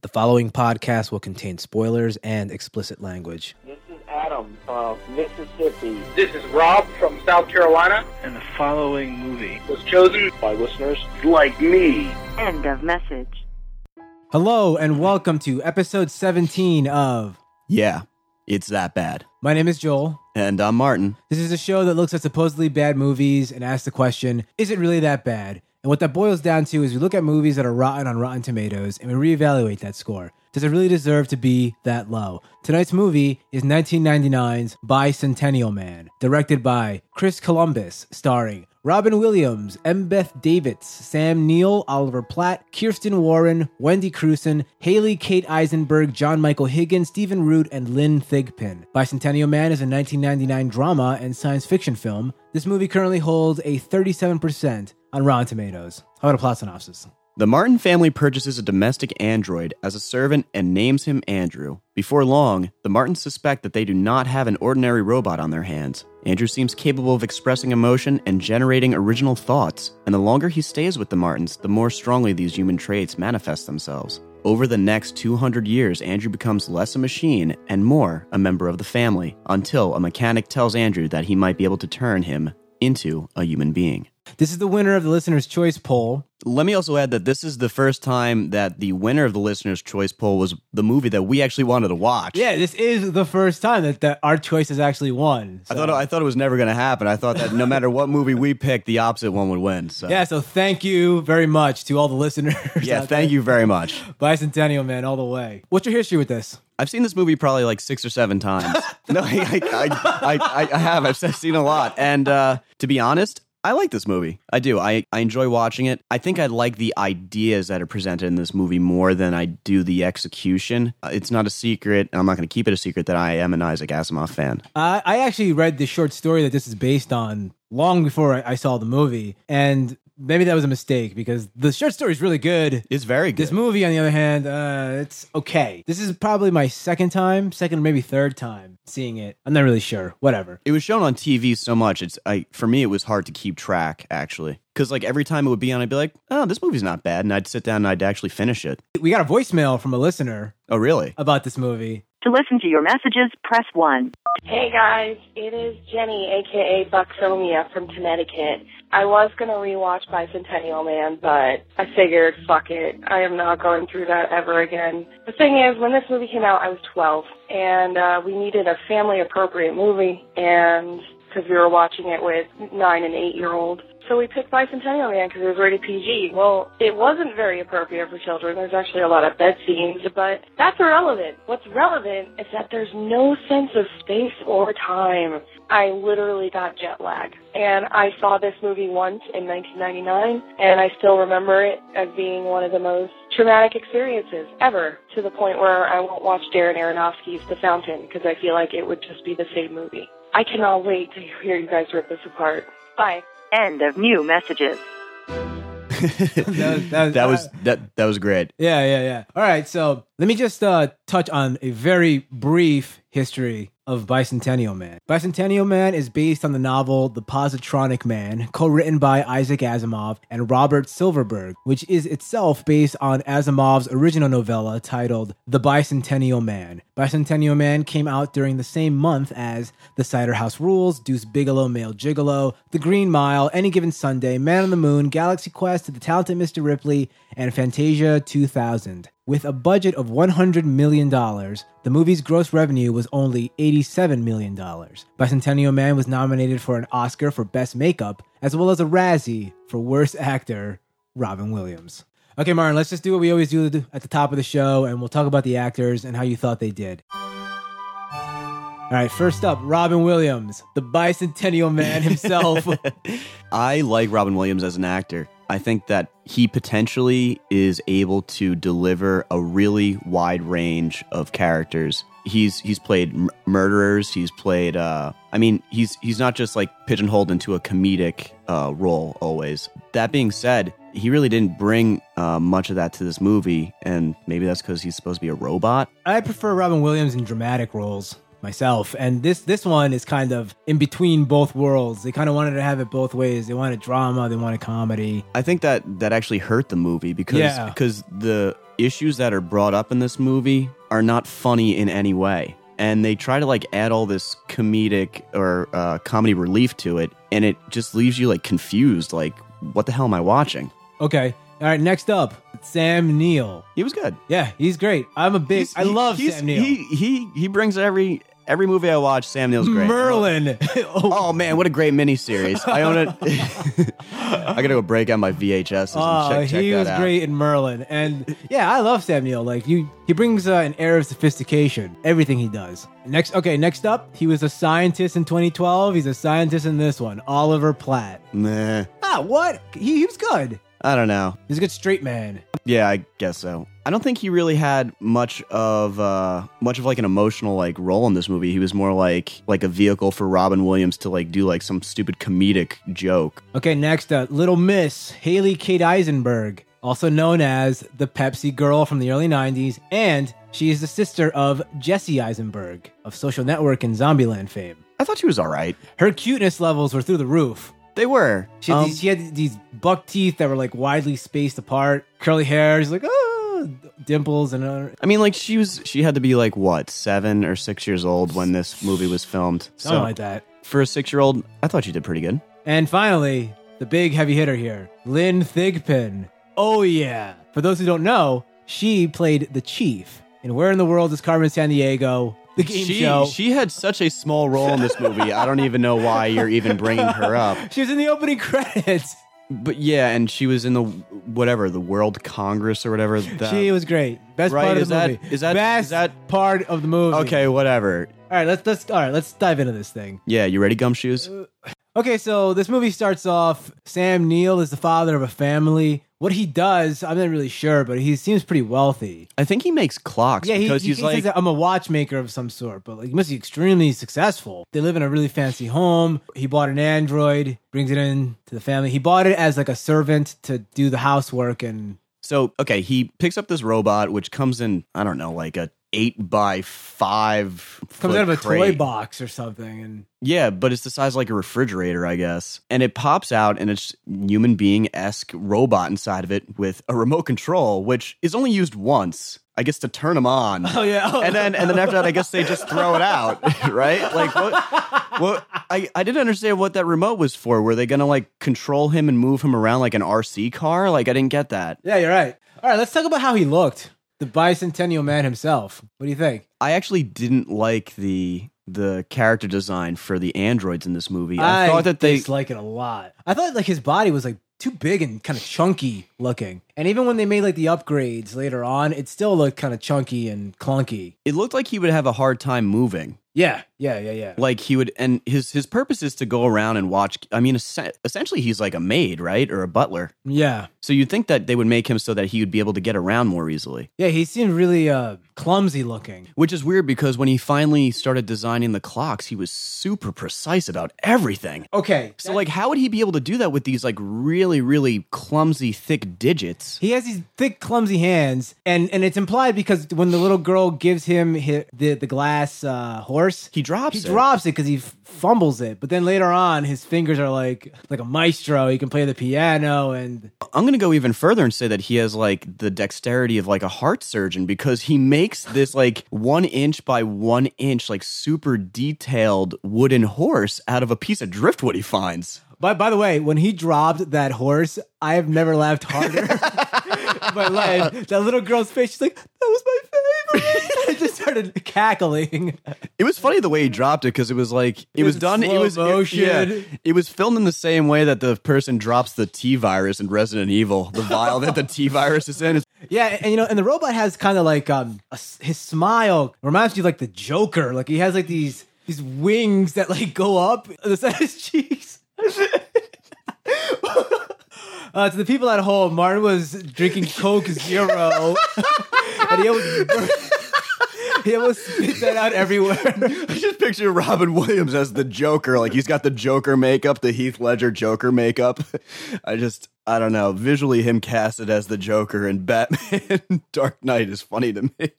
The following podcast will contain spoilers and explicit language. This is Adam from Mississippi. This is Rob from South Carolina. And the following movie Was chosen by listeners like me. End of message. Hello, and welcome to episode 17 of Yeah, it's that bad. My name is Joel. And I'm Martin. This is a show that looks at supposedly bad movies and asks the question, is it really that bad? And what that boils down to is we look at movies that are rotten on Rotten Tomatoes and we reevaluate that score. Does it really deserve to be that low? Tonight's movie is 1999's Bicentennial Man, directed by Chris Columbus, starring Robin Williams, Embeth Davidtz, Sam Neill, Oliver Platt, Kirsten Warren, Wendy Crewson, Hallie Kate Eisenberg, John Michael Higgins, Stephen Root, and Lynn Thigpen. Bicentennial Man is a 1999 drama and science fiction film. This movie currently holds a 37% on Rotten Tomatoes. How about a plot synopsis? The Martin family purchases a domestic android as a servant and names him Andrew. Before long, the Martins suspect that they do not have an ordinary robot on their hands. Andrew seems capable of expressing emotion and generating original thoughts, and the longer he stays with the Martins, the more strongly these human traits manifest themselves. Over the next 200 years, Andrew becomes less a machine and more a member of the family, until a mechanic tells Andrew that he might be able to turn him into a human being. This is the winner of the listener's choice poll. Let me also add that this is the first time that the winner of the listener's choice poll was the movie that we actually wanted to watch. Yeah, this is the first time that, that our choice has actually won. I thought I thought it was never going to happen. I thought that no matter what movie we picked, the opposite one would win. So yeah, so thank you very much to all the listeners. yeah, thank there. you very much. Bicentennial man, all the way. What's your history with this? I've seen this movie probably like six or seven times. no, I, I, I, I, I have. I've seen a lot, and uh, to be honest. I like this movie. I do. I, I enjoy watching it. I think I like the ideas that are presented in this movie more than I do the execution. Uh, It's not a secret, and I'm not going to keep it a secret that I am an Isaac Asimov fan. I I actually read the short story that this is based on long before I, I saw the movie, and maybe that was a mistake because the short story is really good. It's very good. This movie, on the other hand, uh, it's okay. This is probably my second time, second or maybe third time seeing it. I'm not really sure. Whatever. it was shown on TV so much. It's I for me it was hard to keep track actually because like every time it would be on, I'd be like, oh, this movie's not bad, and I'd sit down and I'd actually finish it. We got a voicemail from a listener Oh, really? about this movie. To listen to your messages, press 1. Hey guys, it is Jenny, aka Buxomia from Connecticut. I was gonna rewatch Bicentennial Man, but I figured, fuck it, I am not going through that ever again. The thing is, when this movie came out, I was 12, and uh, we needed a family appropriate movie, and because we were watching it with nine and eight year olds. So we picked Bicentennial Man because it was rated PG. Well, it wasn't very appropriate for children. There's actually a lot of bed scenes, but that's irrelevant. What's relevant is that there's no sense of space or time. I literally got jet lag. And I saw this movie once in 1999, and I still remember it as being one of the most traumatic experiences ever, to the point where I won't watch Darren Aronofsky's The Fountain because I feel like it would just be the same movie. I cannot wait to hear you guys rip this apart. Bye. End of new messages. That was- that was- That was that that was great. Yeah, yeah, yeah. All right, so let me just uh, touch on a very brief history of Bicentennial Man. Bicentennial Man is based on the novel The Positronic Man, co-written by Isaac Asimov and Robert Silverberg, which is itself based on Asimov's original novella titled The Bicentennial Man. Bicentennial Man came out during the same month as The Cider House Rules, Deuce Bigalow, Male Gigolo, The Green Mile, Any Given Sunday, Man on the Moon, Galaxy Quest, The Talented Mr. Ripley, and Fantasia 2000. With a budget of $100 million, the movie's gross revenue was only $87 million. Bicentennial Man was nominated for an Oscar for Best Makeup, as well as a Razzie for Worst Actor, Robin Williams. Okay, Martin, let's just do what we always do at the top of the show, and we'll talk about the actors and how you thought they did. All right, first up, Robin Williams, the Bicentennial Man himself. I like Robin Williams as an actor. I think that he potentially is able to deliver a really wide range of characters. He's he's played m- murderers. He's played. Uh, I mean, he's he's not just like pigeonholed into a comedic uh, role always. That being said, he really didn't bring uh, much of that to this movie, and maybe that's because he's supposed to be a robot. I prefer Robin Williams in dramatic roles. Myself. And this this one is kind of in between both worlds. They kind of wanted to have it both ways. They wanted drama, they wanted comedy. I think that that actually hurt the movie because Yeah. because the issues that are brought up in this movie are not funny in any way. And they try to like add all this comedic or uh, comedy relief to it, and it just leaves you like confused. Like, what the hell am I watching? Okay. All right, next up, Sam Neill. He was good. Yeah, he's great. I'm a big He's- I he- love he's- Sam Neill. He he he brings every every movie I watch. Sam Neill's great. Merlin. oh, Oh man, what a great miniseries! I own it. I gotta go break out my VHS and Oh, check, check he that was out. great in Merlin, and yeah, I love Sam Neill. Like you, he brings uh, an air of sophistication. Everything he does. Next, okay, next up, he was a scientist in 2012. He's a scientist in this one, Oliver Platt. Nah, Ah, what? He, he was good. I don't know. He's a good straight man. Yeah, I guess so. I don't think he really had much of uh much of like an emotional like role in this movie. He was more like like a vehicle for Robin Williams to like do like some stupid comedic joke. Okay, next up, Little Miss Hallie Kate Eisenberg, also known as the Pepsi Girl from the early 90s, and she is the sister of Jesse Eisenberg of Social Network and Zombieland fame. I thought she was all right. Her cuteness levels were through the roof. They were. She had, Um, these, she had these buck teeth that were like widely spaced apart, curly hair. She's like, oh, dimples and uh, I mean, like she was. She had to be like what seven or six years old when this movie was filmed. something So like that. for a six-year-old, I thought she did pretty good. And finally, the big heavy hitter here, Lynn Thigpen. Oh yeah. For those who don't know, she played the chief in Where in the World is Carmen Sandiego, the game she, show. She had such a small role in this movie. I don't even know why you're even bringing her up. She was in the opening credits. But yeah, and she was in the whatever the World Congress or whatever. That, she was great. Best Right, part of is the that- movie. is that- best is that- part of the movie? okay, whatever. All right, let's let's all right, let's dive into this thing. Yeah, you ready, gumshoes? Uh, okay, so this movie starts off. Sam Neill is the father of a family. What he does, I'm not really sure, but he seems pretty wealthy. I think he makes clocks Yeah, he, because he, he's he like says I'm a watchmaker of some sort, but like he must be extremely successful. They live in a really fancy home. He bought an android, brings it in to the family. He bought it as like a servant to do the housework and so okay. He picks up this robot which comes in I don't know like a eight by five comes out of a toy box or something. And Yeah, but it's the size of like a refrigerator, I guess. And it pops out and it's human being esque robot inside of it with a remote control, which is only used once. I guess to turn them on. oh yeah, and then and then after that, I guess they just throw it out, right? Like what? What? I I didn't understand what that remote was for. Were they gonna like control him and move him around like an RC car? Like I didn't get that. yeah, you're right. All right, let's talk about how he looked. The bicentennial man himself. What do you think? I actually didn't like the the character design for the androids in this movie. I, thought that they dislike it a lot. I thought like his body was like too big and kind of chunky looking. And even when they made like the upgrades later on, it still looked kind of chunky and clunky. it looked like he would have a hard time moving. Yeah, yeah, yeah, yeah. Like he would, and his his purpose is to go around and watch. I mean, essentially, he's like a maid, right, or a butler. Yeah. So you'd think that they would make him so that he would be able to get around more easily. Yeah, he seemed really uh clumsy looking. Which is weird because when he finally started designing the clocks, he was super precise about everything. Okay. So like, how would he be able to do that with these like really, really clumsy, thick digits? he has these thick, clumsy hands, and and it's implied because when the little girl gives him hi the the glass uh, horse, He drops he it. drops it because he f- fumbles it. But then later on, his fingers are like like a maestro. He can play the piano, and I'm going to go even further and say that he has like the dexterity of like a heart surgeon because he makes this like one inch by one inch, like super detailed wooden horse out of a piece of driftwood he finds. By by the way, when he dropped that horse, I have never laughed harder my life. That little girl's face, she's like, "That was my favorite." I just started cackling. It was funny the way he dropped it because it was like it, was was done. it was motion. yeah, it was filmed in the same way that the person drops the T virus in Resident Evil, the vial that the T virus is in. Yeah, and you know, and the robot has kind of like um a his smile reminds me of like the Joker. Like he has like these these wings that like go up the side of his cheeks. Uh, to the people at home, Martin was drinking Coke Zero, and he almost, he almost spit that out everywhere. I just picture Robin Williams as the Joker. Like he's got the Joker makeup, the Heath Ledger Joker makeup. I just, I don't know. Visually, him casted as the Joker in Batman Dark Knight is funny to me.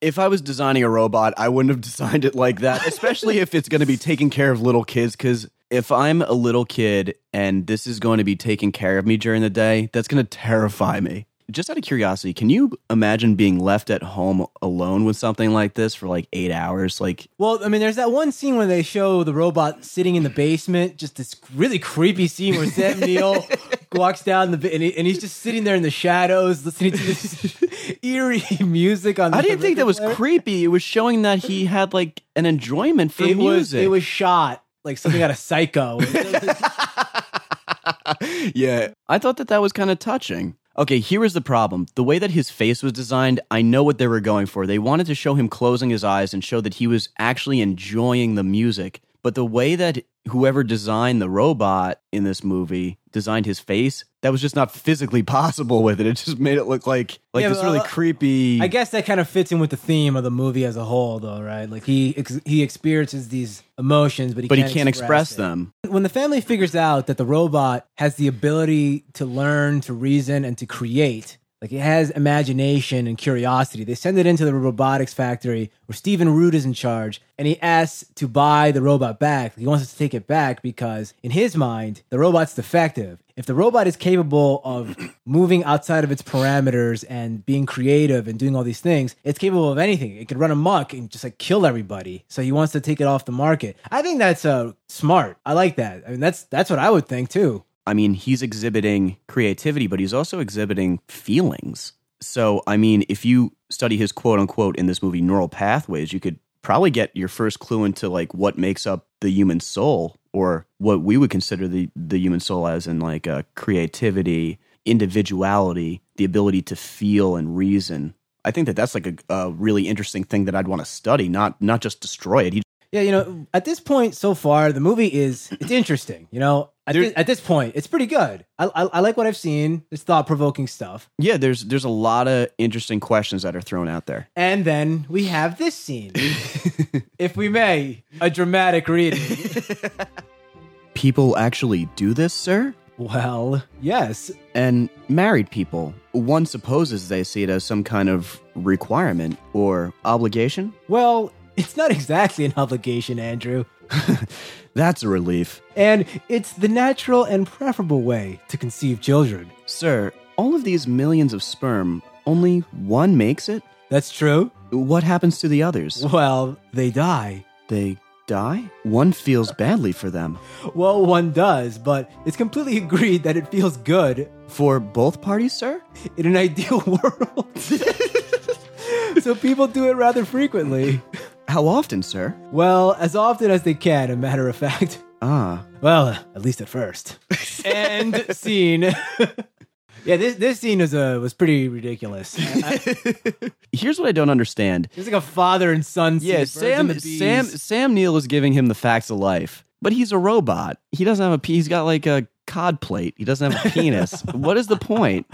If I was designing a robot, I wouldn't have designed it like that, especially if it's going to be taking care of little kids. Because if I'm a little kid and this is going to be taking care of me during the day, that's going to terrify me. Just out of curiosity, can you imagine being left at home alone with something like this for like eight hours? Like, Well, I mean, there's that one scene where they show the robot sitting in the basement, just this really creepy scene where Sam Neill walks down the ba- and, he, and he's just sitting there in the shadows, listening to this eerie music on. The I didn't think that was player. creepy. It was showing that he had like an enjoyment for It was music. it was shot like something out of Psycho. yeah, I thought that that was kind of touching. Okay, here is the problem. The way that his face was designed, I know what they were going for. They wanted to show him closing his eyes and show that he was actually enjoying the music. But the way that whoever designed the robot in this movie designed his face, that was just not physically possible with it. It just made it look like like Yeah, this really uh, creepy. I guess that kind of fits in with the theme of the movie as a whole, though, right? Like he ex- he experiences these emotions, but he but he can't can't express it. them. when the family figures out that the robot has the ability to learn, to reason, and to create, like it has imagination and curiosity, they send it into the robotics factory where Stephen Root is in charge, and he asks to buy the robot back. He wants us to take it back because, in his mind, the robot's defective. If the robot is capable of moving outside of its parameters and being creative and doing all these things, it's capable of anything. It could run amok and just like kill everybody. So he wants to take it off the market. I think that's uh, smart. I like that. I mean, that's that's what I would think too. I mean, he's exhibiting creativity, but he's also exhibiting feelings. So, I mean, if you study his quote unquote in this movie neural pathways, you could probably get your first clue into like what makes up the human soul or what we would consider the the human soul as in like uh, creativity, individuality, the ability to feel and reason. I think that that's like a, a really interesting thing that I'd want to study, not not just destroy it. He, Yeah, you know, at this point so far, the movie is it's interesting. You know, at, There- thi- at this point, it's pretty good. I, I, I like what I've seen. It's thought provoking stuff. yeah, there's there's a lot of interesting questions that are thrown out there. And then we have this scene, if we may, a dramatic reading. People actually do this, sir? Well, yes, And married people, one supposes they see it as some kind of requirement or obligation. Well, it's not exactly an obligation, Andrew. That's a relief. And it's the natural and preferable way to conceive children. Sir, all of these millions of sperm, only one makes it? That's true. What happens to the others? Well, they die. They die? One feels badly for them. Well, one does, but it's completely agreed that it feels good For both parties, sir? in an ideal world. so people do it rather frequently. How often, sir? Well, as often as they can, a matter of fact. Ah. Well, at least at first. End scene. yeah, this this scene was uh, was pretty ridiculous. I- I- Here's what I don't understand. It's like a father and son. scene, Yeah, birds Sam and the bees. Sam Sam Neill is giving him the facts of life. But he's a robot. He doesn't have a. He's got like a cod plate. He doesn't have a penis. what is the point?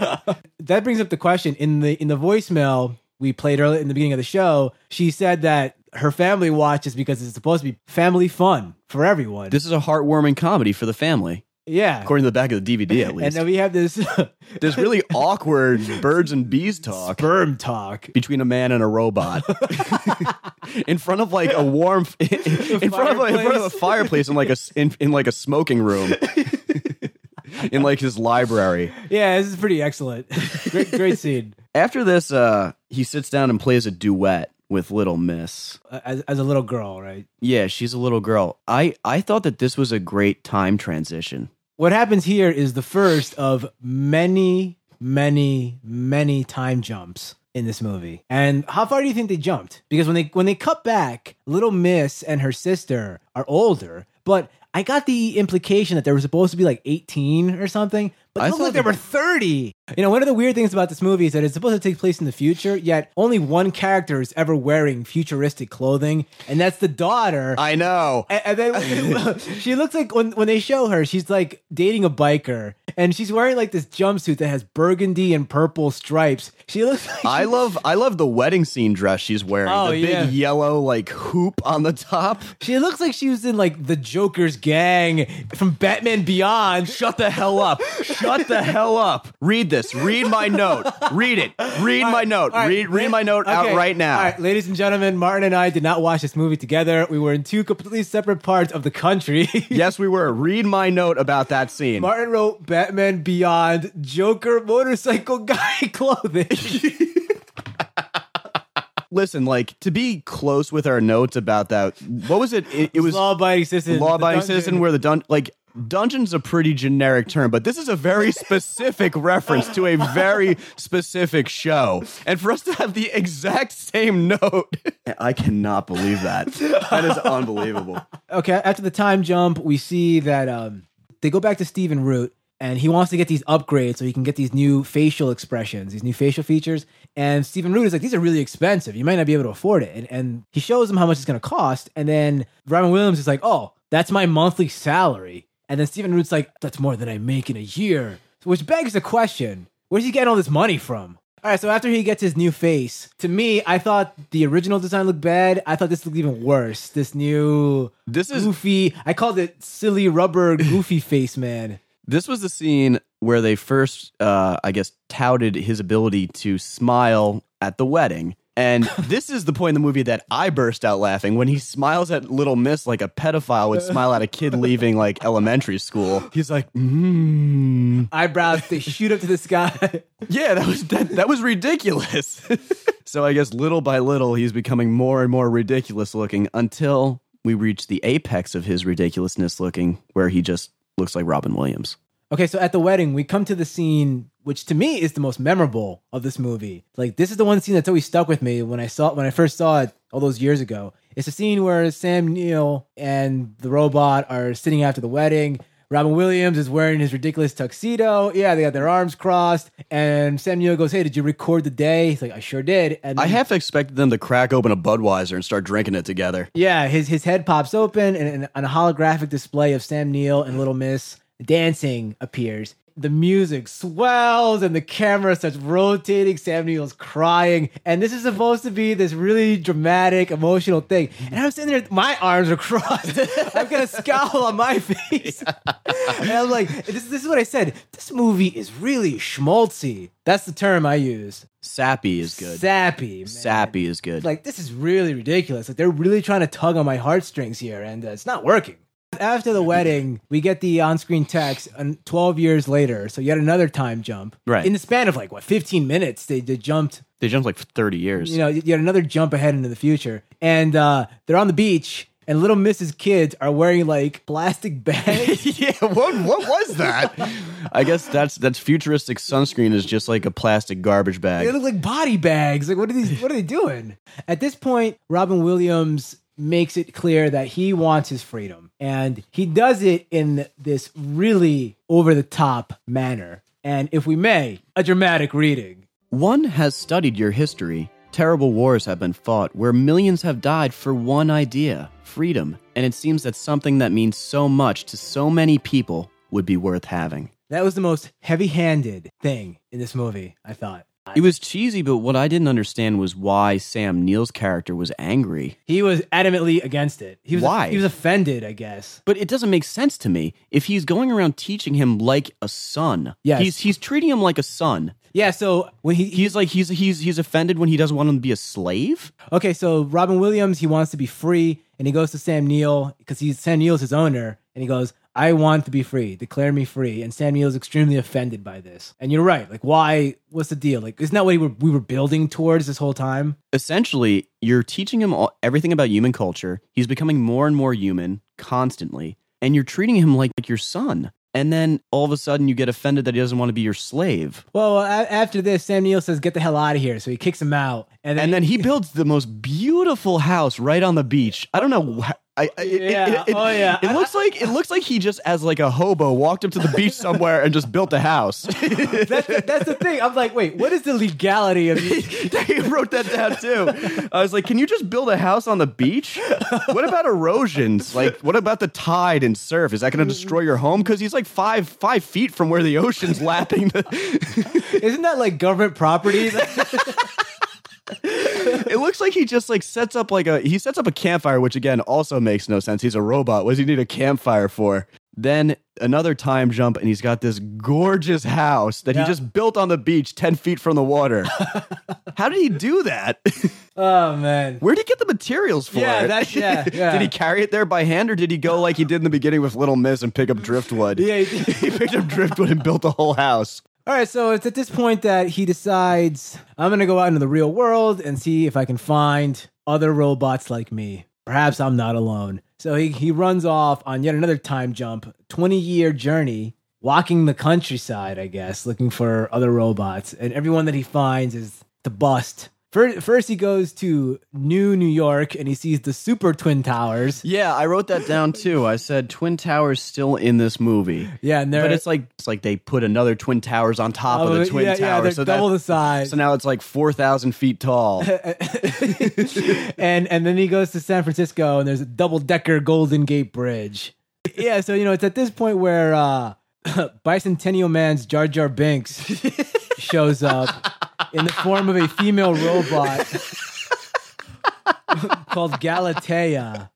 that brings up the question in the in the voicemail we played earlier in the beginning of the show. She said that her family watches because it's supposed to be family fun for everyone. This is a heartwarming comedy for the family. yeah. According to the back of the DVD at least. and then we have this this really awkward birds and bees talk sperm talk. between a man and a robot. in front of like a warm in, in front of a, in front of a fireplace in like a in, in like a smoking room. in like his library. Yeah, this is pretty excellent. great, great scene. After this uh he sits down and plays a duet with Little Miss. As, as a little girl, right? Yeah, she's a little girl. I I thought that this was a great time transition. What happens here is the first of many, many, many time jumps in this movie. And how far do you think they jumped? Because when they when they cut back, little Miss and her sister are older, but I got the implication that there was supposed to be like 18 or something, but I it looked like they were 30. You know, one of the weird things about this movie is that it's supposed to take place in the future, yet only one character is ever wearing futuristic clothing, and that's the daughter. I know. And, and then she looks like when when they show her, she's like dating a biker, and she's wearing like this jumpsuit that has burgundy and purple stripes. She looks like I love I love the wedding scene dress she's wearing. Oh, the big yeah. yellow like hoop on the top. she looks like she was in like the Joker's gang from Batman Beyond. Shut the hell up. Shut the hell up. Read this. Read my note. Read it. Read my note. Right, read read my note out right now. All right, ladies and gentlemen, Martin and I did not watch this movie together. We were in two completely separate parts of the country. Yes, we were. Read my note about that scene. Martin wrote Batman Beyond Joker motorcycle guy clothing. Listen, like to be close with our notes about that. What was it? It, it was law abiding citizen. law abiding the citizen where the dun like dungeon's a pretty generic term but this is a very specific reference to a very specific show and for us to have the exact same note i cannot believe that that is unbelievable Okay, after the time jump, we see that um, they go back to Stephen Root, and he wants to get these upgrades so he can get these new facial expressions, these new facial features. And Stephen Root is like, these are really expensive. You might not be able to afford it. And, and he shows him how much it's going to cost. And then Robin Williams is like, oh, that's my monthly salary. And then Stephen Root's like, that's more than I make in a year. Which begs the question where's he getting all this money from? All right, so after he gets his new face, to me, I thought the original design looked bad. I thought this looked even worse. This new This is- goofy. I called it silly rubber goofy face man. This was the scene where they first uh i guess touted his ability to smile at the wedding and this is the point in the movie that I burst out laughing when he smiles at little miss like a pedophile would smile at a kid leaving like elementary school. He's like, mmm. Eyebrows they shoot up to the sky. Yeah, that was that, that was ridiculous. so I guess little by little he's becoming more and more ridiculous looking until we reach the apex of his ridiculousness looking where he just looks like Robin Williams. Okay, so at the wedding, we come to the scene which to me is the most memorable of this movie. Like this is the one scene that's always stuck with me when I saw when I first saw it all those years ago. It's a scene where Sam Neill and the robot are sitting after the wedding. Robin Williams is wearing his ridiculous tuxedo. Yeah, they got their arms crossed. And Sam Neill goes, Hey, did you record the day? He's like, I sure did. And I half expected them to crack open a Budweiser and start drinking it together. Yeah, his his head pops open and, and a holographic display of Sam Neill and Little Miss dancing appears. The music swells and the camera starts rotating. Sam Neill's crying, and this is supposed to be this really dramatic, emotional thing. And I'm sitting there, my arms are crossed. I've got a scowl on my face, and I'm like, "This, this is what I said. This movie is really schmaltzy. That's the term I use. Sappy is good. Sappy, man. Sappy is good. like this is really ridiculous. Like they're really trying to tug on my heartstrings here, and uh, it's not working. After the wedding, we get the on-screen text, and 12 years later, so yet another time jump. Right. In the span of like what 15 minutes, they, they jumped. they jumped like 30 years. You know, yet another jump ahead into the future, and uh, they're on the beach, and little Mrs. Kids are wearing like plastic bags. yeah, what what was that? I guess that's that's futuristic sunscreen is just like a plastic garbage bag. They look like body bags. Like, what are these? What are they doing? At this point, Robin Williams makes it clear that he wants his freedom, and he does it in this really over the top manner. And if we may, a dramatic reading. One has studied your history. Terrible wars have been fought where millions have died for one idea, freedom, and it seems that something that means so much to so many people would be worth having. That was the most heavy-handed thing in this movie. I thought It was cheesy, but what I didn't understand was why Sam Neill's character was angry. he was adamantly against it. He was Why? He was offended, I guess. But it doesn't make sense to me. If he's going around teaching him like a son, Yes. he's he's treating him like a son. Yeah. So when he, he He's like he's he's he's offended when he doesn't want him to be a slave. Okay, so Robin Williams, he wants to be free, and he goes to Sam Neill because he's Sam Neill's his owner, and he goes, "I want to be free. Declare me free." And Sam Neill's extremely offended by this. And you're right. Like, why? What's the deal? Like, isn't that what we were, we were building towards this whole time? Essentially, you're teaching him all, everything about human culture. He's becoming more and more human constantly, and you're treating him like, like your son. And then all of a sudden, you get offended that he doesn't want to be your slave. Well, a- after this, Sam Neill says, "Get the hell out of here!" So he kicks him out, and then, And then he builds the most beautiful house right on the beach. I don't know. I, I it- it- Yeah. it, Oh, yeah. It looks like it looks like he just as like a hobo walked up to the beach somewhere and just built a house. That's the, that's the thing. I'm like, wait, what is the legality of you? I wrote that down too. I was like, can you just build a house on the beach? What about erosions? Like, what about the tide and surf? Is that going to destroy your home? Because he's like five five feet from where the ocean's lapping. The, Isn't that like government property? it looks like he just like sets up like a he sets up a campfire, which again also makes no sense. He's a robot. What does he need a campfire for? Then another time jump, and he's got this gorgeous house that Yeah. he just built on the beach, ten feet from the water. How did he do that? oh man. Where did he get the materials for Yeah, it? that's- yeah, yeah. did he carry it there by hand, or did he go like he did in the beginning with Little Miss and pick up driftwood? Yeah. he- he picked up driftwood and built a whole house. All right, so it's at this point that he decides I'm going to go out into the real world and see if I can find other robots like me. Perhaps I'm not alone. So he, he runs off on yet another time jump, 20 year journey, walking the countryside, I guess, looking for other robots. And everyone that he finds is the bust. First, first he goes to New New York and he sees the Super Twin Towers. Yeah, I wrote that down too. I said Twin Towers still in this movie. Yeah, and But it's like it's like they put another Twin Towers on top of Oh, the Twin yeah, yeah, Towers, they're so double that, the size. So now it's like four thousand feet tall. and and then he goes to San Francisco and there's a double decker Golden Gate Bridge. Yeah, so you know it's at this point where uh Bicentennial Man's Jar Jar Binks shows up in the form of a female robot called Galatea.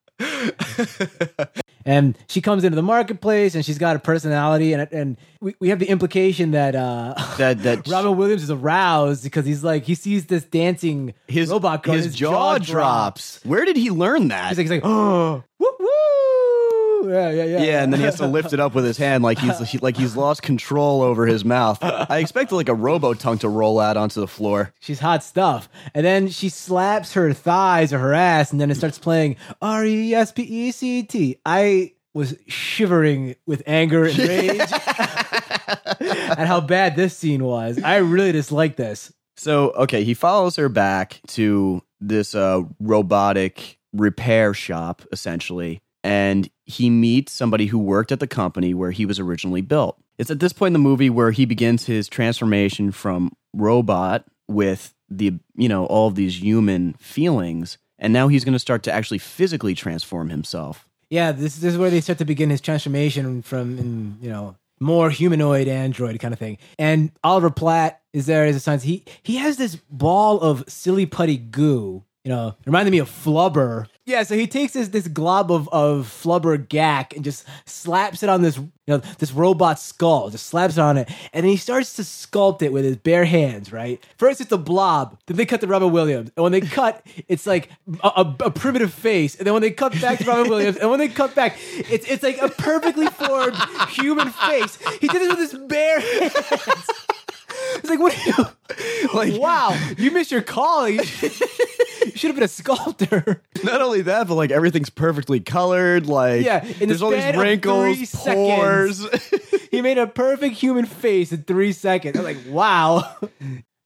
And she comes into the marketplace and she's got a personality and and we, we have the implication that uh that that Robin Williams is aroused because he's like he sees this dancing his robot girl, his, jaw, drops. Where did he learn that? He's like, he's like, oh, woo woo, yeah, yeah, yeah, yeah, and then he has to lift it up with his hand like he's he, like he's lost control over his mouth. I expected like a robo tongue to roll out onto the floor. She's hot stuff, and then she slaps her thighs or her ass, and then it starts playing R E S P E C T. I was shivering with anger and rage at how bad this scene was. I really disliked this. So okay, he follows her back to this uh, robotic repair shop essentially, and he meets somebody who worked at the company where he was originally built. It's at this point in the movie where he begins his transformation from robot with the you know all of these human feelings, and now he's going to start to actually physically transform himself. Yeah, this, this is where they start to begin his transformation from, you know, more humanoid android kind of thing. And Oliver Platt is there as a science. He he has this ball of silly putty goo. You know, reminded me of Flubber. Yeah, so he takes this this glob of of Flubber gack and just slaps it on this you know this robot skull. Just slaps it on it, and then he starts to sculpt it with his bare hands. Right, first it's a blob, then they cut to Robin Williams, and when they cut, it's like a, a, a primitive face, and then when they cut back to Robin Williams, and when they cut back, it's it's like a perfectly formed human face. He did this with his bare hands. It's like, what are you? Like- wow, you missed your calling. you should have been a sculptor. Not only that, but like everything's perfectly colored. Like Yeah, in the there's all these wrinkles, pores. He made a perfect human face in three seconds. I'm like, wow. all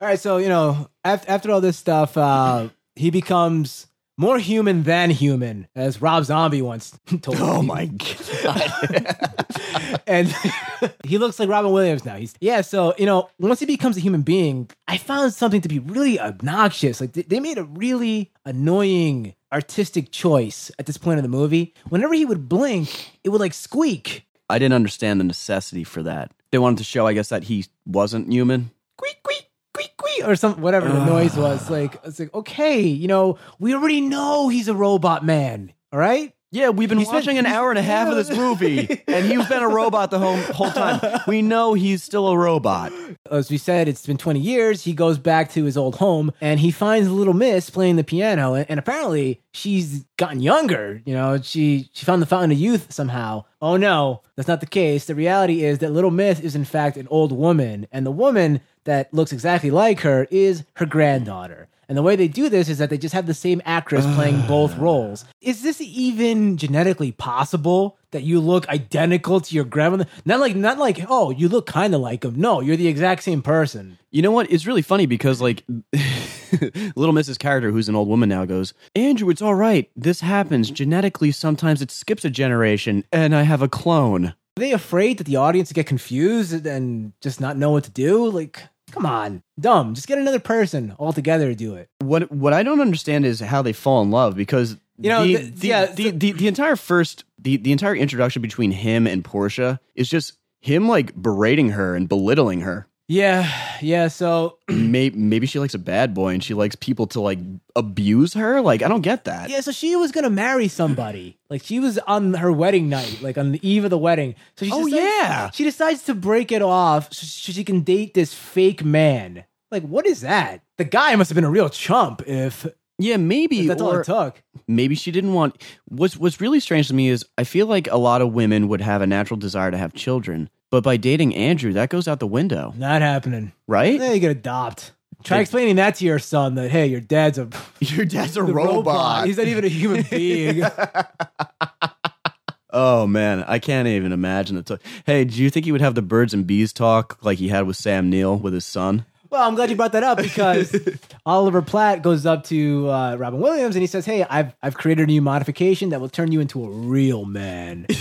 right, so you know, after, after all this stuff, uh, he becomes more human than human, as Rob Zombie once told oh me. my god! and he looks like Robin Williams now. He's yeah. So you know, once he becomes a human being, I found something to be really obnoxious. Like they, they made a really annoying artistic choice at this point in the movie. Whenever he would blink, it would like squeak. I didn't understand the necessity for that. They wanted to show, I guess, that he wasn't human. Squeak, squeak, squeak, squeak, or some whatever the noise was. Ah. Like it's like okay, you know, we already know he's a robot man. All right. Yeah, we've been He's been- watching an hour and a half of this movie, and he's been a robot the whole, whole time. We know he's still a robot. as we said, it's been 20 years. He goes back to his old home and he finds Little Miss playing the piano. And, and apparently she's gotten younger. You know, she, she found the fountain of youth somehow. Oh no, that's not the case. The reality is that Little Miss is in fact an old woman. And the woman that looks exactly like her is her granddaughter. And the way they do this is that they just have the same actress playing ah. both roles. Is this even genetically possible that you look identical to your grandmother? Not like not like, oh, you look kind of like him. No, you're the exact same person. You know what? It's really funny because like Little Mrs. character, who's an old woman now, goes, Andrew, it's all right. This happens. Genetically, sometimes it skips a generation, and I have a clone. Are they afraid that the audience get confused and just not know what to do? Like, come on, dumb. Just get another person altogether to do it. What what I don't understand is how they fall in love because You know, the, the- the, yeah, the, the, the entire first the, the entire introduction between him and Portia is just him like berating her and belittling her. Yeah, yeah. So maybe maybe she likes a bad boy and she likes people to like abuse her. Like I don't get that. yeah, so she was gonna marry somebody. Like she was on her wedding night, like on the eve of the wedding. So she Oh, decides, yeah. she decides to break it off so she can date this fake man. Like, what is that? The guy must have been a real chump if, Yeah, maybe if that's all it took. maybe she didn't want. What's what's really strange to me is I feel like a lot of women would have a natural desire to have children, but by dating Andrew, that goes out the window, Not happening. right? Then you get adopt. Try explaining that to your son that hey, your dad's a Your dad's a the robot. He's not even a human being. Oh man, I can't even imagine the talk. Hey, do you think he would have the birds and bees talk like he had with Sam Neill with his son? Well, I'm glad you brought that up because Oliver Platt goes up to uh, Robin Williams and he says, "Hey, I've I've created a new modification that will turn you into a real man."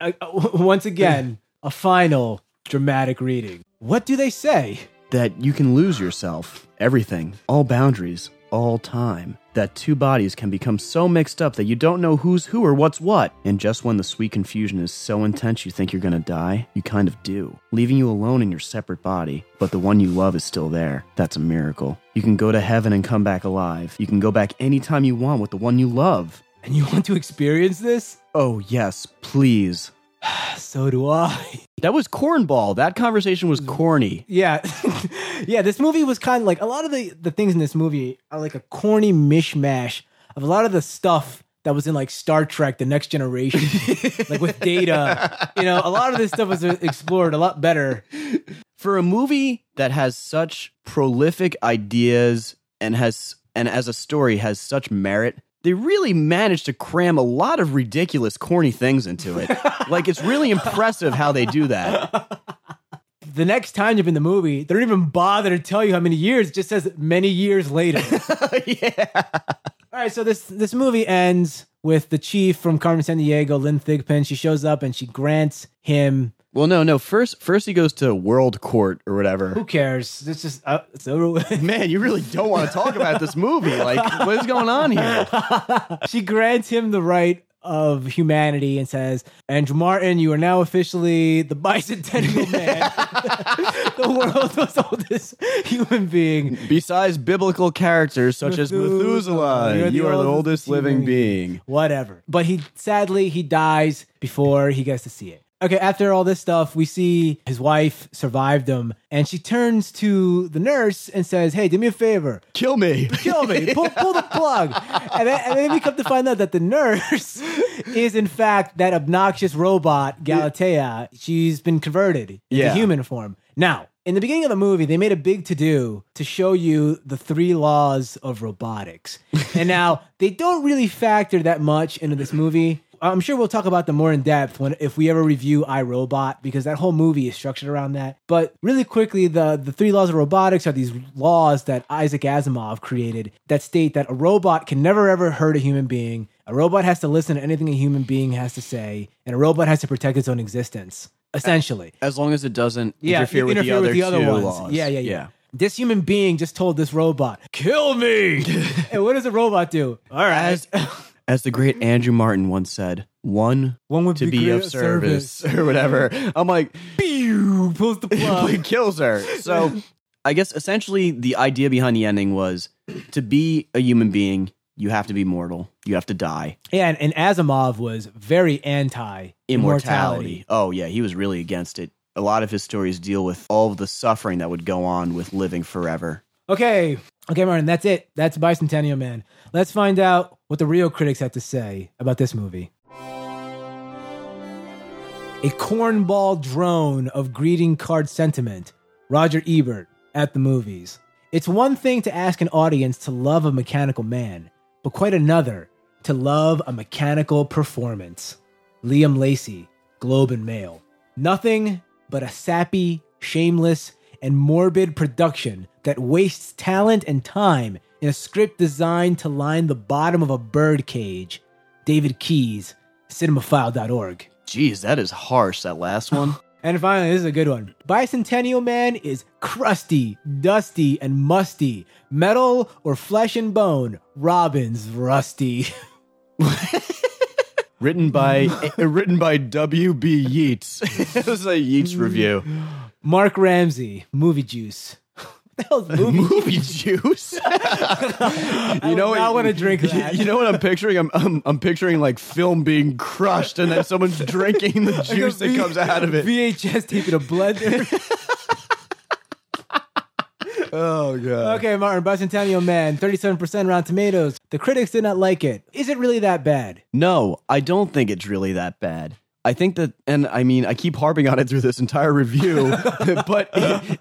Uh, uh, once again, a final dramatic reading. What do they say? That you can lose yourself, everything, all boundaries, all time. That two bodies can become so mixed up that you don't know who's who or what's what. And just when the sweet confusion is so intense you think you're gonna die, you kind of do, leaving you alone in your separate body. But the one you love is still there. That's a miracle. You can go to heaven and come back alive. You can go back anytime you want with the one you love. And you want to experience this? Oh, yes, please. So do I. That was cornball. That conversation was corny. Yeah. yeah, this movie was kind of like a lot of the, the things in this movie are like a corny mishmash of a lot of the stuff that was in like Star Trek The Next Generation, like with Data. You know, a lot of this stuff was uh, explored a lot better. For a movie that has such prolific ideas and has and as a story has such merit, they really managed to cram a lot of ridiculous corny things into it. like it's really impressive how they do that. The next time you're in the movie, they don't even bother to tell you how many years. It just says many years later. yeah. All right, so this this movie ends with the chief from Carmen Sandiego, Lynn Thigpen. She shows up and she grants him. Well, no, no. First, first he goes to World Court or whatever. Who cares? This is uh, it's over with. Man, you really don't want to talk about this movie. Like, what is going on here? she grants him the right of humanity and says, Andrew Martin, you are now officially the bicentennial man, the world's oldest human being. Besides biblical characters such as Methuselah, Methuselah, you're the you are the oldest living being. Whatever. But he sadly he dies before he gets to see it. Okay, after all this stuff, we see his wife survived him, and she turns to the nurse and says, "Hey, do me a favor, Kill me. kill me, pull, pull the plug." And then, and then we come to find out that the nurse is in fact that obnoxious robot Galatea. She's been converted into Yeah. human form. Now, in the beginning of the movie, they made a big to do to show you the three laws of robotics. and now they don't really factor that much into this movie. I'm sure we'll talk about them more in depth when if we ever review iRobot because that whole movie is structured around that. But really quickly, the the three laws of robotics are these laws that Isaac Asimov created that state that a robot can never ever hurt a human being. A robot has to listen to anything a human being has to say, and a robot has to protect its own existence. Essentially, As long as it doesn't yeah, interfere, with, the other two ones. laws. Yeah, yeah, yeah, This human being just told this robot, "Kill me," and what does the robot do? All right, As, as the great mm-hmm. Andrew Martin once said, one, One would to be be, of service, service. or whatever. I'm like, Pew, pulls the plug. it kills her. So I guess essentially the idea behind the ending was to be a human being, you have to be mortal. You have to die. Yeah, and, and Asimov was very anti Immortality. Oh yeah, he was really against it. A lot of his stories deal with all of the suffering that would go on with living forever. Okay, okay, Martin, that's it. That's Bicentennial Man. Let's find out what the real critics had to say about this movie. A cornball drone of greeting card sentiment. Roger Ebert at the movies. It's one thing to ask an audience to love a mechanical man, but quite another to love a mechanical performance. Liam Lacey, Globe and Mail. Nothing but a sappy, shameless, and morbid production that wastes talent and time in a script designed to line the bottom of a bird cage. David Keyes, cinemaphile.org. Jeez, that is harsh, that last one. And finally, this is a good one. Bicentennial Man is crusty, dusty, and musty. Metal or flesh and bone. Robin's rusty. written by uh, written by W.B. Yeats. it was a Yeats review. Mark Ramsey, movie juice. What the hell's movie? Movie juice. you know, would not wanna drink that. You know what I'm picturing? I'm, I'm I'm picturing like film being crushed and then someone's drinking the juice that comes out of it. VHS tape in a blender. Oh god. okay, Martin, Bicentennial Man, 37% Rotten Tomatoes. The critics did not like it. Is it really that bad? No, I don't think it's really that bad. I think that, and I mean, I keep harping on it through this entire review, but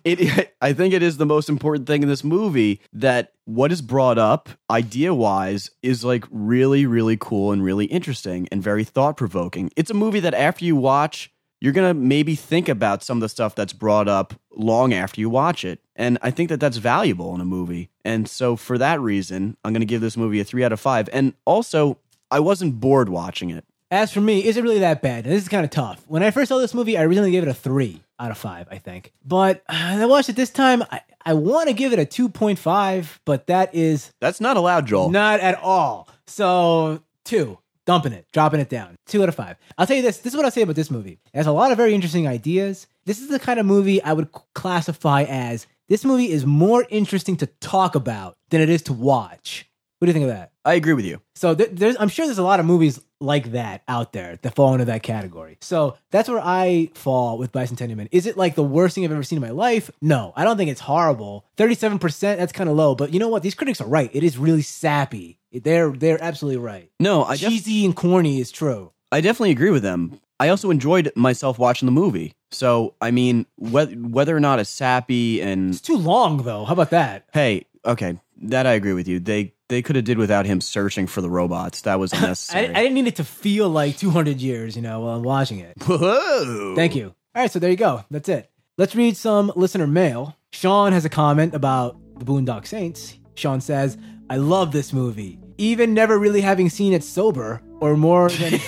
it, it, I think it is the most important thing in this movie that what is brought up idea wise is like really, really cool and really interesting and very thought provoking. It's a movie that after you watch, you're going to maybe think about some of the stuff that's brought up long after you watch it. And I think that that's valuable in a movie. And so for that reason, I'm going to give this movie a three out of five. And also, I wasn't bored watching it. As for me, is it really that bad? This is kind of tough. When I first saw this movie, I originally gave it a three out of five, I think. But uh, I watched it this time. I, I want to give it a 2.5, but that is That's not allowed, Joel. not at all. So, two, dumping it, dropping it down. Two out of five. I'll tell you this this is what I'll say about this movie. It has a lot of very interesting ideas. This is the kind of movie I would classify as this movie is more interesting to talk about than it is to watch. What do you think of that? I agree with you. So th- there's, I'm sure there's a lot of movies like that out there that fall into that category. So that's where I fall with Bicentennial Man. Is it like the worst thing I've ever seen in my life? No, I don't think it's horrible. 37%, that's kind of low. But you know what? These critics are right. It is really sappy. They're they're absolutely right. No, I, def- Cheesy and corny is true. I definitely agree with them. I also enjoyed myself watching the movie. So, I mean, whether, whether or not it's sappy and It's too long though. How about that? hey, okay, that I agree with you. They they could have did without him searching for the robots. That was I, unnecessary. I didn't need it to feel like 200 years, you know, while I'm watching it. Whoa! Thank you. All right, so there you go. That's it. Let's read some listener mail. Sean has a comment about the Boondock Saints. Sean says, I love this movie. Even never really having seen it sober or more than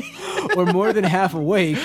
or more than half awake.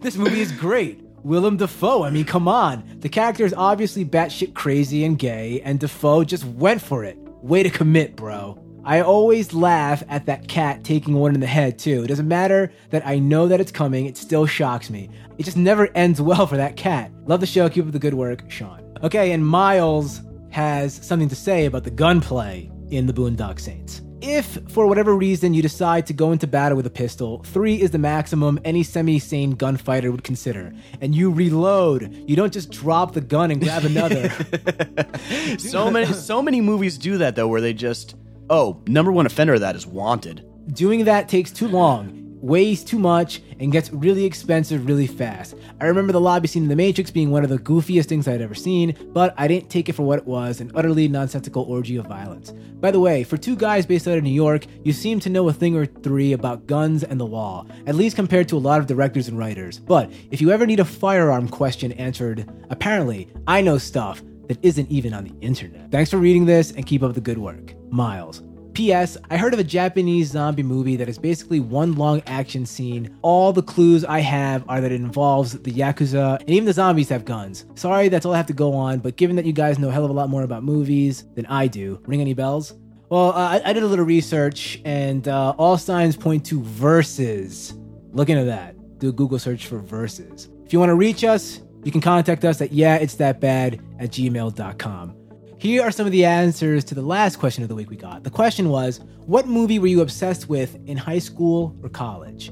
this movie is great. Willem Dafoe, I mean, come on. The character is obviously batshit crazy and gay, and Dafoe just went for it. Way to commit, bro. I always laugh at that cat taking one in the head, too. It doesn't matter that I know that it's coming, it still shocks me. It just never ends well for that cat. Love the show, keep up the good work, Sean. Okay, and Miles has something to say about the gunplay in the Boondock Saints. If, for whatever reason, you decide to go into battle with a pistol, three is the maximum any semi sane gunfighter would consider. And you reload. You don't just drop the gun and grab another. so many so many movies do that though, where they just oh, number one offender of that is wanted. Doing that takes too long, weighs too much, and gets really expensive really fast. I remember the lobby scene in The Matrix being one of the goofiest things I'd ever seen, but I didn't take it for what it was an utterly nonsensical orgy of violence. By the way, for two guys based out of New York, you seem to know a thing or three about guns and the law, at least compared to a lot of directors and writers. But if you ever need a firearm question answered, apparently, I know stuff that isn't even on the internet. Thanks for reading this and keep up the good work. Miles. P.S. I heard of a Japanese zombie movie that is basically one long action scene. All the clues I have are that it involves the Yakuza, and even the zombies have guns. Sorry, that's all I have to go on, but given that you guys know a hell of a lot more about movies than I do, ring any bells? Well, uh, I, I did a little research, and uh, all signs point to Versus. Look into that. Do a Google search for Versus. If you want to reach us, you can contact us at yeahitsthatbad at gmail.com. Here are some of the answers to the last question of the week we got. The question was, what movie were you obsessed with in high school or college?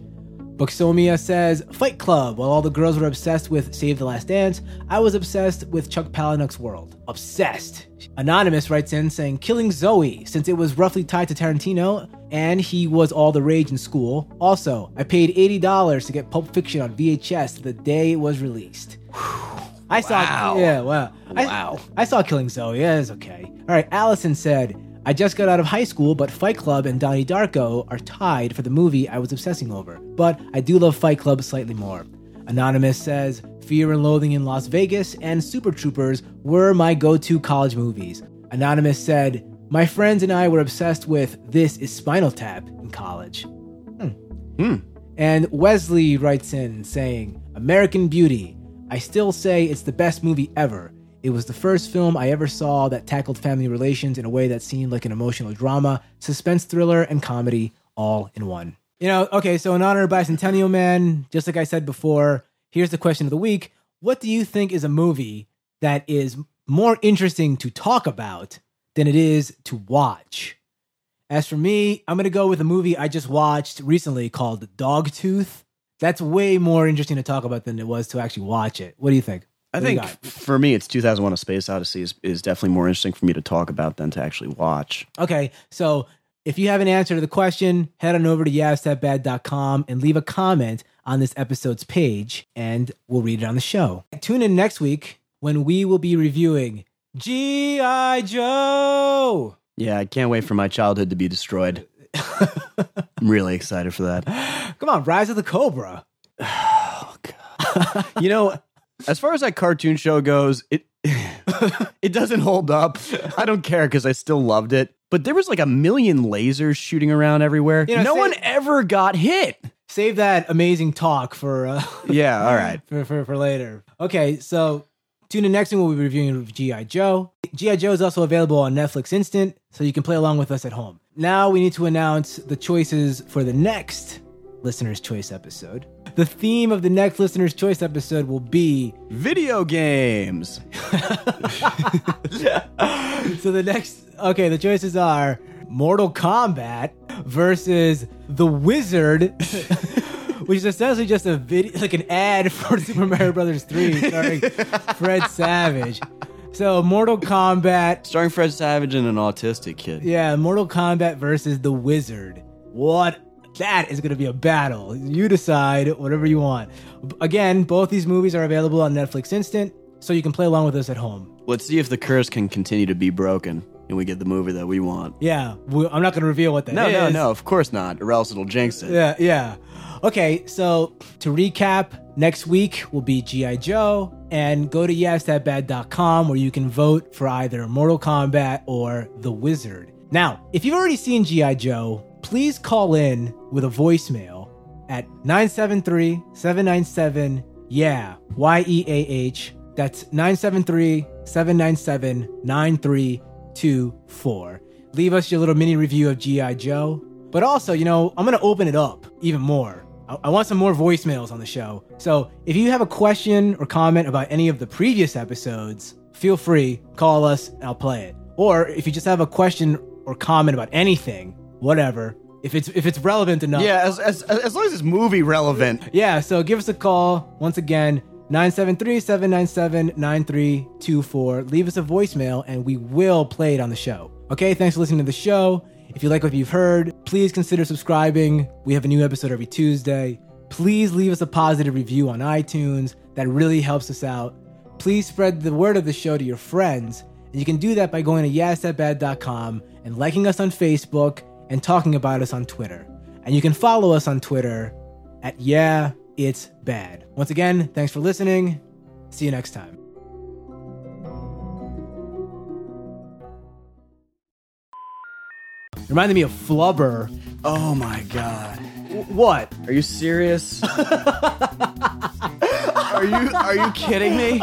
Buxomia says, Fight Club. While all the girls were obsessed with Save the Last Dance, I was obsessed with Chuck Palahniuk's World. Obsessed. Anonymous writes in saying, Killing Zoe, since it was roughly tied to Tarantino and he was all the rage in school. Also, I paid $80 to get Pulp Fiction on VHS the day it was released. I saw, Wow. yeah, wow, I- Wow. I, saw Killing Zoe. Yeah, it's okay. All right, Allison said, I just got out of high school, but Fight Club and Donnie Darko are tied for the movie I was obsessing over. But I do love Fight Club slightly more. Anonymous says, Fear and Loathing in Las Vegas, and Super Troopers were my go to college movies. Anonymous said, My friends and I were obsessed with This is Spinal Tap in college. Hmm. And Wesley writes in saying, American Beauty. I still say it's the best movie ever. It was the first film I ever saw that tackled family relations in a way that seemed like an emotional drama, suspense thriller, and comedy all in one. You know, okay, so in honor of Bicentennial Man, just like I said before, here's the question of the week. What do you think is a movie that is more interesting to talk about than it is to watch? As for me, I'm gonna go with a movie I just watched recently called Dogtooth. That's way more interesting to talk about than it was to actually watch it. What do you think? I What do you think got? for me, it's 2001: A Space Odyssey is, is definitely more interesting for me to talk about than to actually watch. Okay, so if you have an answer to the question, head on over to yeahitsthatbad.com and leave a comment on this episode's page, and we'll read it on the show. Tune in next week when we will be reviewing G.I. Joe. Yeah, I can't wait for my childhood to be destroyed. I'm really excited for that. Come on, Rise of the Cobra. You know, as far as that cartoon show goes, it it doesn't hold up. I don't care because I still loved it. But there was like a million lasers shooting around everywhere. You know, no say- one ever got hit. Save that amazing talk for uh, Yeah, all right. for, for, for later. Okay, so tune in next week. We'll be reviewing G.I. Joe. G.I. Joe is also available on Netflix Instant, so you can play along with us at home. Now we need to announce the choices for the next Listener's Choice episode. The theme of the next Listener's Choice episode will be Video games. so the next okay, the choices are Mortal Kombat versus The Wizard, which is essentially just a video like an ad for Super Mario Brothers 3 starring Fred Savage. So Mortal Kombat, Starring Fred Savage and an autistic kid. yeah, Mortal Kombat versus The Wizard. What that is going to be a battle. You decide whatever you want. Again, both these movies are available on Netflix Instant, so you can play along with us at home. Let's see if the curse can continue to be broken and we get the movie that we want. Yeah, we, I'm not going to reveal what that is. No, no, no, of course not, or else it'll jinx it. Yeah, yeah. Okay, so to recap, next week will be G.I. Joe, and go to yeahitsthatbad.com where you can vote for either Mortal Kombat or The Wizard. Now, if you've already seen G.I. Joe, please call in with a voicemail at 973 797 Yeah, Y E A H. That's 973 797 9324. Leave us your little mini review of G.I. Joe. But also, you know, I'm going to open it up even more. I-, I want some more voicemails on the show. So if you have a question or comment about any of the previous episodes, feel free, call us, and I'll play it. Or if you just have a question or comment about anything, whatever, if it's if it's relevant enough, Yeah, as, as, as long as it's movie relevant. yeah, so give us a call. Once again, 973 797 9324. Leave us a voicemail and we will play it on the show. Okay, thanks for listening to the show. If you like what you've heard, please consider subscribing. We have a new episode every Tuesday. Please leave us a positive review on iTunes. That really helps us out. Please spread the word of the show to your friends. And you can do that by going to yeahitsthatbad.com and liking us on Facebook and talking about us on Twitter. And you can follow us on Twitter at Yeah, It's Bad. Once again, thanks for listening. See you next time. Reminded me of Flubber. Oh my god. What? Are you serious? are you are you kidding me?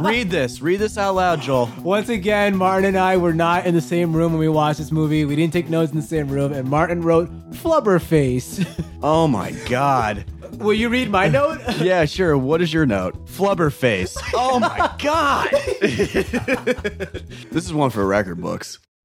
Read this. Read this out loud, Joel. Once again, Martin and I were not in the same room when we watched this movie. We didn't take notes in the same room, and Martin wrote Flubber face. Oh my god. Will you read my note? Yeah, sure. What is your note? Flubber face. Oh my god. this is one for record books.